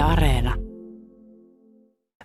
Areena.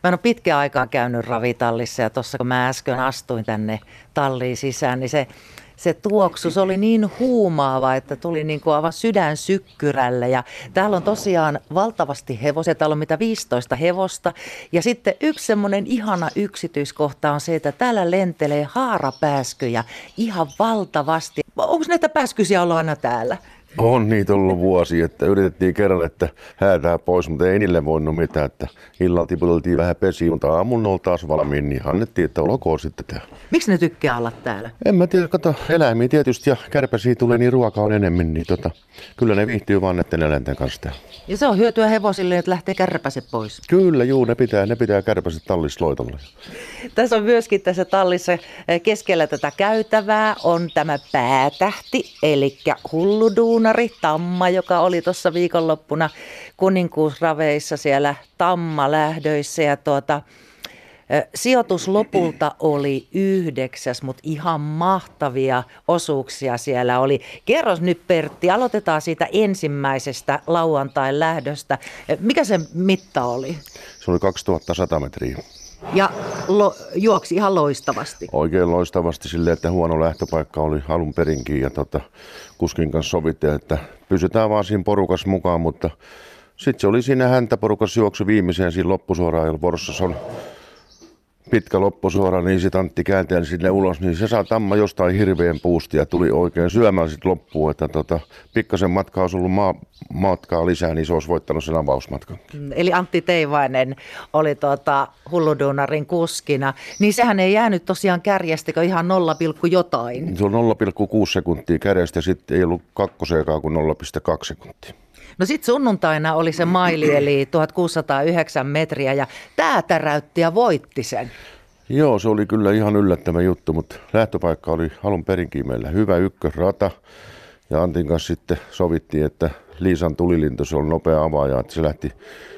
Mä en ole pitkään aikaa käynyt ravitallissa ja tuossa kun mä äsken astuin tänne talliin sisään, niin se, se tuoksu, se oli niin huumaava, että tuli niin kuin aivan sydän sykkyrälle. Ja täällä on tosiaan valtavasti hevosia, täällä on mitä 15 hevosta. Ja sitten yksi semmoinen ihana yksityiskohta on se, että täällä lentelee haarapääskyjä ihan valtavasti. Onko näitä pääskysiä ollut aina täällä? On niitä ollut vuosi, että yritettiin kerran, että häätää pois, mutta ei niille voinut mitään, että illalla tiputeltiin vähän pesiä, mutta aamulla oli taas valmiin, niin annettiin, että olkoon sitten täällä. Miksi ne tykkää olla täällä? En mä tiedä, kato, eläimiä tietysti ja kärpäsiä tulee niin ruokaa on enemmän, niin tota, kyllä ne viihtyy vaan näiden eläinten kanssa täällä. Ja se on hyötyä hevosille, että lähtee kärpäset pois. Kyllä, juu, ne pitää, ne pitää kärpäset tallissa loitolla. Tässä on myöskin tässä tallissa eh, keskellä tätä käytävää on tämä päätähti, eli hulluduunari, Tamma, joka oli tuossa viikonloppuna kuninkuusraveissa siellä Tamma lähdöissä. Ja tuota, Sijoitus lopulta oli yhdeksäs, mutta ihan mahtavia osuuksia siellä oli. Kerros nyt Pertti, aloitetaan siitä ensimmäisestä lauantain lähdöstä. Mikä se mitta oli? Se oli 2100 metriä. Ja lo, juoksi ihan loistavasti. Oikein loistavasti silleen, että huono lähtöpaikka oli alun perinkin ja tota, kuskin kanssa sovittiin, että pysytään vaan siinä porukas mukaan, mutta sitten se oli siinä häntä porukas juoksu viimeiseen siinä loppusuoraan ja Vorssassa on pitkä loppusuora, niin sitten Antti käänteen sinne ulos, niin se saa tamma jostain hirveän puusti ja tuli oikein syömällä sitten loppuun, että tota, pikkasen matkaa olisi ollut maa, matkaa lisää, niin se olisi voittanut sen avausmatkan. Eli Antti Teivainen oli tuota hulluduunarin kuskina. Niin sehän ei jäänyt tosiaan kärjestikö ihan 0, jotain. Se on 0,6 sekuntia kädestä ja sitten ei ollut kakkoseekaan kuin 0,2 sekuntia. No sitten sunnuntaina oli se maili, eli 1609 metriä, ja tämä täräytti ja voitti sen. Joo, se oli kyllä ihan yllättävä juttu, mutta lähtöpaikka oli alun perinkin meillä hyvä ykkösrata. Ja Antin kanssa sitten sovittiin, että Liisan tulilinto, se on nopea avaaja, että se lähti,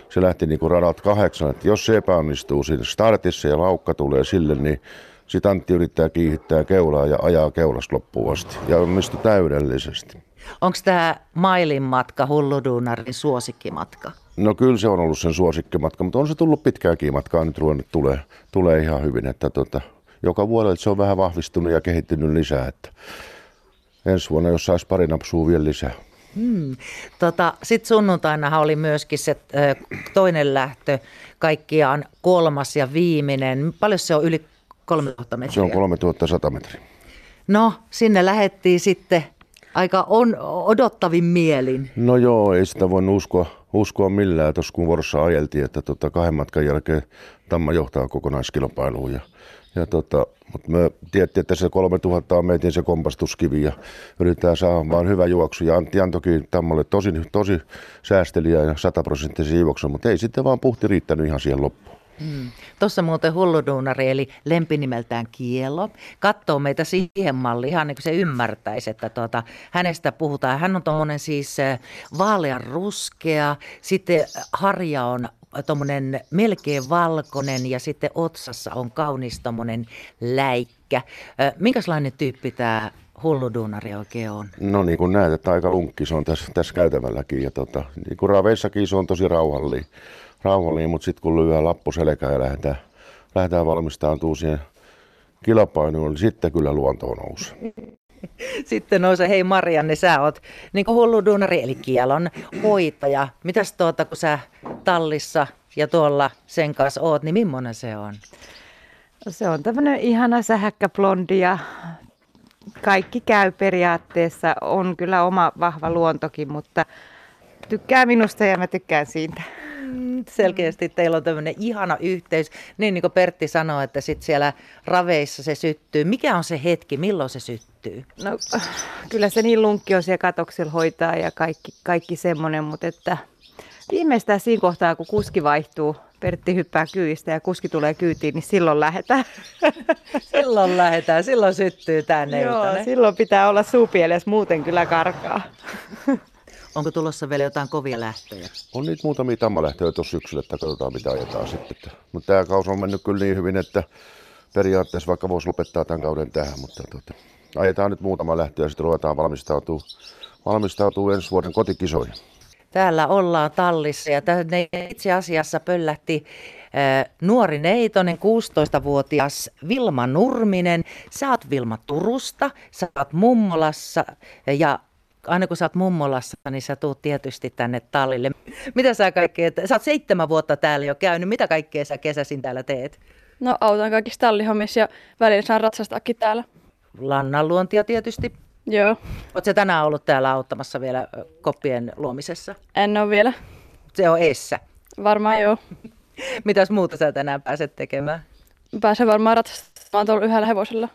se lähti niin kuin radat kahdeksan, että jos se epäonnistuu siinä startissa ja laukka tulee sille, niin sitten Antti yrittää kiihittää keulaa ja ajaa keulasta loppuun asti. Ja onnistui täydellisesti. Onko tämä mailin matka hulluduunarin suosikkimatka? No kyllä se on ollut sen suosikkimatka, mutta on se tullut pitkääkin matkaa nyt ruvennut tulee, tulee ihan hyvin, että tota, joka vuodella se on vähän vahvistunut ja kehittynyt lisää, että ensi vuonna jos saisi pari napsua vielä lisää. Hmm. Tota, Sitten sunnuntainahan oli myöskin se ö, toinen lähtö, kaikkiaan kolmas ja viimeinen. Paljon se on yli 3000 metriä? Se on 3100 metriä. No, sinne lähettiin sitten aika on, odottavin mielin. No joo, ei sitä voi uskoa, uskoa millään tuossa kun vuorossa ajeltiin, että tota, kahden matkan jälkeen Tamma johtaa kokonaiskilpailuun. Ja, ja tota, mutta me tiedettiin, että se 3000 on meitin se kompastuskivi ja yritetään saada vaan hyvä juoksu. Ja Antti antoikin Tammalle tosi, tosi säästeliä ja sataprosenttisen juoksun, mutta ei sitten vaan puhti riittänyt ihan siihen loppuun. Hmm. Tuossa muuten hulluduunari, eli lempinimeltään Kielo, katsoo meitä siihen malliin, ihan niin kuin se ymmärtäisi, että tuota, hänestä puhutaan. Hän on tuommoinen siis vaalean ruskea, sitten harja on tuommoinen melkein valkoinen ja sitten otsassa on kaunis tuommoinen läikkä. Minkälainen tyyppi tämä hulluduunari oikein on? No niin kuin näet, että aika lunkki se on tässä, tässä käytävälläkin. Ja tota, niin kuin raveissakin se on tosi rauhallinen rauhallinen, mutta sitten kun lyö lappu selkään ja lähdetään, lähdetään valmistautumaan siihen kilpailuun, niin sitten kyllä luonto nousee. Sitten nousee, hei Marianne, sä oot niin kuin hullu duunari, eli kielon hoitaja. Mitäs tuota, kun sä tallissa ja tuolla sen kanssa oot, niin millainen se on? Se on tämmöinen ihana sähäkkä blondi ja kaikki käy periaatteessa. On kyllä oma vahva luontokin, mutta tykkää minusta ja mä tykkään siitä. Mm, selkeästi teillä on tämmöinen ihana yhteys. Niin, niin kuin Pertti sanoi, että sit siellä raveissa se syttyy. Mikä on se hetki, milloin se syttyy? No kyllä se niin lunkki on siellä katoksella hoitaa ja kaikki, kaikki semmoinen, mutta että viimeistään siinä kohtaa, kun kuski vaihtuu, Pertti hyppää kyyistä ja kuski tulee kyytiin, niin silloin lähdetään. silloin lähdetään, silloin syttyy tänne Joo, silloin pitää olla suupieles, muuten kyllä karkaa. Onko tulossa vielä jotain kovia lähtöjä? On niitä muutamia tammalähtöjä tuossa syksyllä, että katsotaan mitä ajetaan sitten. Mutta tämä kausi on mennyt kyllä niin hyvin, että periaatteessa vaikka voisi lopettaa tämän kauden tähän, mutta tuota, ajetaan nyt muutama lähtö ja sitten ruvetaan valmistautuu, valmistautuu ensi vuoden kotikisoihin. Täällä ollaan tallissa ja tänne itse asiassa pöllähti äh, nuori neitonen, 16-vuotias Vilma Nurminen. Sä oot Vilma Turusta, sä oot Mummolassa ja aina kun sä oot mummolassa, niin sä tuut tietysti tänne tallille. Mitä sä kaikkea, sä oot seitsemän vuotta täällä jo käynyt, mitä kaikkea sä kesäsin täällä teet? No autan kaikissa tallihommissa ja välillä saan ratsastaakin täällä. Lannanluontia tietysti. Joo, Oletko tänään ollut täällä auttamassa vielä koppien luomisessa? en ole vielä. Se on Essä. Varmaan joo. Mitäs muuta sä tänään pääset tekemään? Pääsen varmaan ratsastamaan tuolla yhdellä hevosella.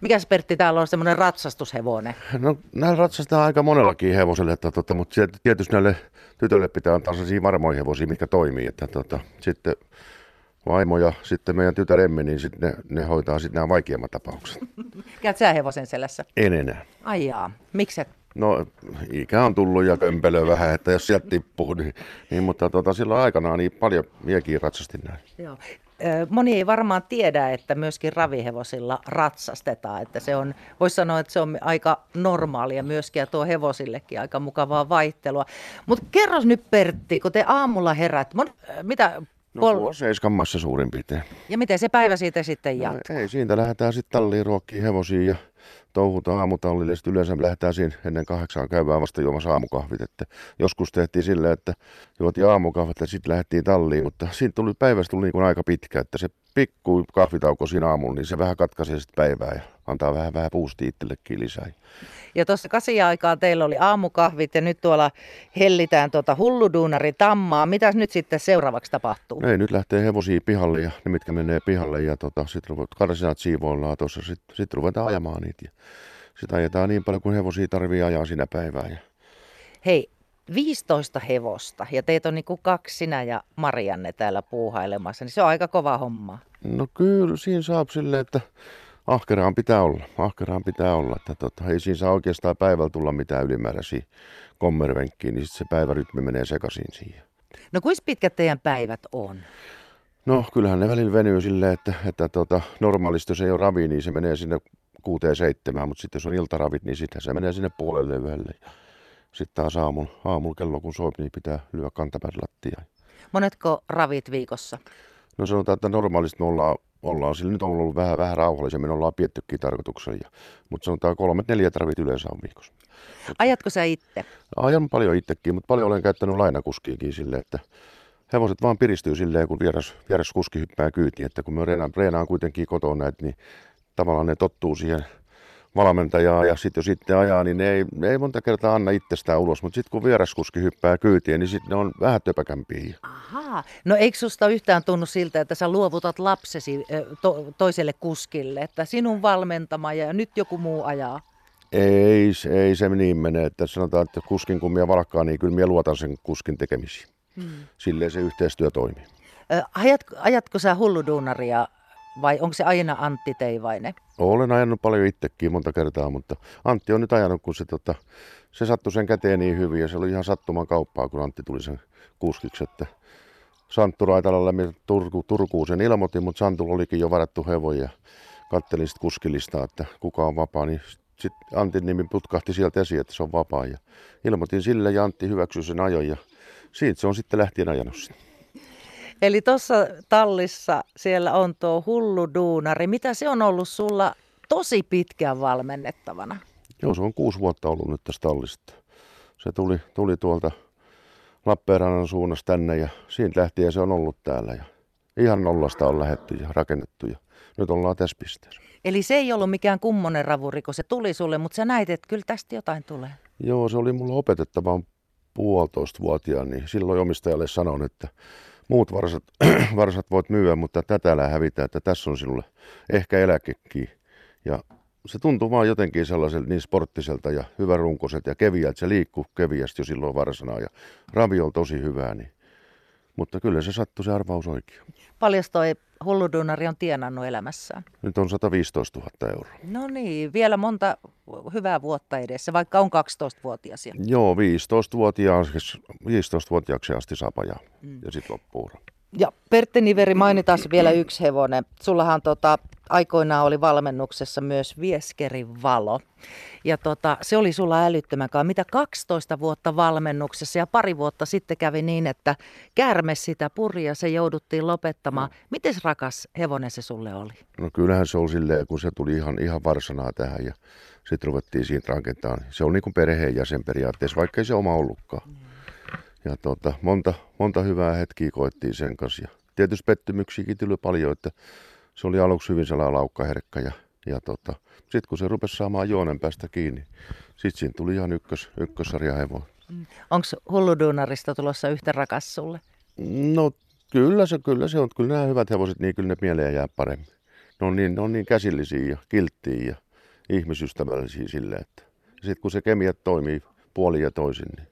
Mikäs Pertti täällä on semmoinen ratsastushevonen? No näillä ratsastetaan aika monellakin hevoselle, että, tota, mutta tietysti näille tytöille pitää antaa sellaisia varmoja hevosia, mitkä toimii. Että, tota, sitten vaimo ja sitten meidän tytär Emmi, niin sitten ne, ne hoitaa sitten nämä vaikeimmat tapaukset. Käyt sä hevosen selässä? En enää. Ai jaa, mikset? No ikä on tullut ja kömpelö vähän, että jos sieltä tippuu, niin, niin mutta tota, silloin aikanaan niin paljon miekin ratsastin näin. Joo. Moni ei varmaan tiedä, että myöskin ravihevosilla ratsastetaan. Että se on, voisi sanoa, että se on aika normaalia myöskin ja tuo hevosillekin aika mukavaa vaihtelua. Mutta kerros nyt Pertti, kun te aamulla herät, mon, mitä, No pol- puoli seiskan massa suurin piirtein. ja miten se päivä siitä sitten jatkuu? No, ei, siitä lähdetään sitten talliin ruokkiin hevosia ja touhutaan aamutallille. Sitten yleensä lähdetään siinä ennen kahdeksaa käymään vasta juomassa aamukahvit. Että joskus tehtiin silleen, että juotiin aamukahvit ja sitten lähdettiin talliin. Mutta siitä tuli päivästä tuli niin aika pitkä, että se pikku kahvitauko siinä aamulla, niin se vähän katkaisee sitten päivää ja antaa vähän vähän puusti itsellekin lisää. Ja tuossa kasia aikaa teillä oli aamukahvit ja nyt tuolla hellitään tuota hulluduunari tammaa. Mitäs nyt sitten seuraavaksi tapahtuu? Ei, nyt lähtee hevosia pihalle ja ne mitkä menee pihalle ja tota, sitten karsinat siivoillaan tuossa, sitten sit ruvetaan ajamaan niitä. Ja sitten ajetaan niin paljon kuin hevosia tarvii ajaa siinä päivää. Ja Hei, 15 hevosta ja teitä on niinku kaksi sinä ja Marianne täällä puuhailemassa, niin se on aika kova homma. No kyllä, siinä saa silleen, että ahkeraan pitää olla. Ahkeraan pitää olla. Että tota, ei siinä saa oikeastaan päivällä tulla mitään ylimääräisiä kommervenkkiä, niin sit se päivärytmi menee sekaisin siihen. No kuinka pitkät teidän päivät on? No kyllähän ne välillä venyy silleen, että, että tota, normaalisti jos ei ole ravi, niin se menee sinne kuuteen seitsemään, mutta sitten jos on iltaravit, niin sitten se menee sinne puolelle yölle. Sitten taas aamulla, aamulla kello kun soi, niin pitää lyödä kantapäätä lattiaan. Monetko ravit viikossa? No sanotaan, että normaalisti me ollaan, ollaan sillä nyt on ollut vähän, vähän rauhallisemmin, ollaan piettykin tarkoituksella. Ja, mutta sanotaan kolmet, neljät ravit yleensä on viikossa. Ajatko sä itse? Ajan paljon itsekin, mutta paljon olen käyttänyt lainakuskiakin silleen, että hevoset vaan piristyy silleen, kun vieras, vieras kuski hyppää kyytiin. Että kun me reenaan, reenaan kuitenkin kotona näitä, niin tavallaan ne tottuu siihen valmentajaa ja sitten jos sitten ajaa, niin ne ei, ne ei monta kertaa anna itsestään ulos, mutta sitten kun vieraskuski hyppää kyytiin, niin sitten ne on vähän töpäkämpiä. Ahaa. No eikö susta yhtään tunnu siltä, että sä luovutat lapsesi to- toiselle kuskille, että sinun valmentama ja nyt joku muu ajaa? Ei, ei se niin mene, että sanotaan, että kuskin kun minä valkkaan, niin kyllä minä luotan sen kuskin tekemisiin. Hmm. Silleen se yhteistyö toimii. Ajatko, ajatko sä hulluduunaria vai onko se aina Antti Teivainen? Olen ajanut paljon itsekin monta kertaa, mutta Antti on nyt ajanut, kun se, tota, se sattui sen käteen niin hyvin ja se oli ihan sattuman kauppaa, kun Antti tuli sen kuskiksi, että Santtu Raitalalle me Turku, Turkuun sen ilmoitin, mutta Santulla olikin jo varattu hevo ja kattelin sitten kuskilistaa, että kuka on vapaa, niin sitten Antin nimi putkahti sieltä esiin, että se on vapaa ja ilmoitin sille ja Antti hyväksyi sen ajon ja siitä se on sitten lähtien ajanut sitä. Eli tuossa tallissa siellä on tuo hullu duunari. Mitä se on ollut sulla tosi pitkään valmennettavana? Joo, se on kuusi vuotta ollut nyt tästä tallista. Se tuli, tuli tuolta Lappeenrannan suunnasta tänne ja siitä lähtien se on ollut täällä. Ja ihan nollasta on lähetty ja rakennettu ja nyt ollaan tässä pisteessä. Eli se ei ollut mikään kummonen ravuri, kun se tuli sulle, mutta sä näit, että kyllä tästä jotain tulee. Joo, se oli mulla opetettava puolitoista vuotiaan, niin silloin omistajalle sanon, että muut varsat, varsat voit myyä, mutta tätä älä hävitä, että tässä on sinulle ehkä eläkekin. Ja se tuntuu vaan jotenkin sellaiselta niin sporttiselta ja hyvärunkoiselta ja keviältä. Se liikkuu keviästi jo silloin varsana ja ravi on tosi hyvää. Niin. Mutta kyllä se sattui se arvaus oikein. Paljon toi hulluduunari on tienannut elämässään? Nyt on 115 000 euroa. No niin, vielä monta hyvää vuotta edessä, vaikka on 12-vuotias. ja- Joo, 15-vuotiaaksi, 15-vuotiaaksi asti saa ajaa. Mm. Ja sitten loppuu. Ja Pertti Niveri, mainitaan vielä yksi hevonen. Sullahan tota, aikoinaan oli valmennuksessa myös Vieskerin valo. Ja tota, se oli sulla älyttömän kauan. Mitä 12 vuotta valmennuksessa ja pari vuotta sitten kävi niin, että käärme sitä puri ja se jouduttiin lopettamaan. Miten rakas hevonen se sulle oli? No kyllähän se oli silleen, kun se tuli ihan, ihan varsanaa tähän ja sitten ruvettiin siitä rakentamaan. Se on niin kuin perheenjäsen periaatteessa, vaikka ei se oma ollutkaan. Ja tota, monta, monta hyvää hetkiä koettiin sen kanssa. Ja tietysti pettymyksiäkin tuli paljon, että se oli aluksi hyvin sellainen laukkaherkkä ja, ja tota, sitten kun se rupesi saamaan juonen päästä kiinni, sitten siinä tuli ihan ykkös, ykkössarja hevo. Onko hulluduunarista tulossa yhtä rakas sulle? No kyllä se, kyllä se on. Kyllä nämä hyvät hevoset, niin kyllä ne mieleen jää paremmin. Ne on niin, ne on niin käsillisiä ja kilttiä ja ihmisystävällisiä sille, että sitten kun se kemia toimii puoli ja toisin, niin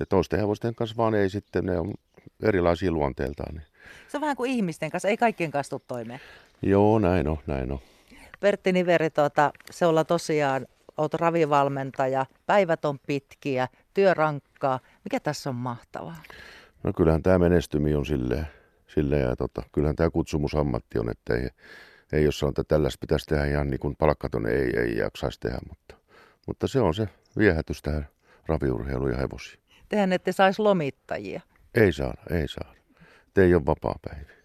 ja toisten hevosten kanssa vaan ei sitten, ne on erilaisia luonteeltaan. Niin. Se on vähän kuin ihmisten kanssa, ei kaikkien kanssa tule toimeen. Joo, näin on, näin on. Pertti Niveri, tuota, se olla tosiaan, olet ravivalmentaja, päivät on pitkiä, työ rankkaa. Mikä tässä on mahtavaa? No kyllähän tämä menestymi on silleen, silleen ja tota, kyllähän tämä kutsumusammatti on, että ei, ei jos sanotaan, että tällaista pitäisi tehdä ihan niin kuin palkkaton, ei, ei jaksaisi tehdä, mutta, mutta se on se viehätys tähän raviurheiluun ja hevosiin. Tehän ette saisi lomittajia. Ei saada, ei saada. Te ei ole vapaa päivä.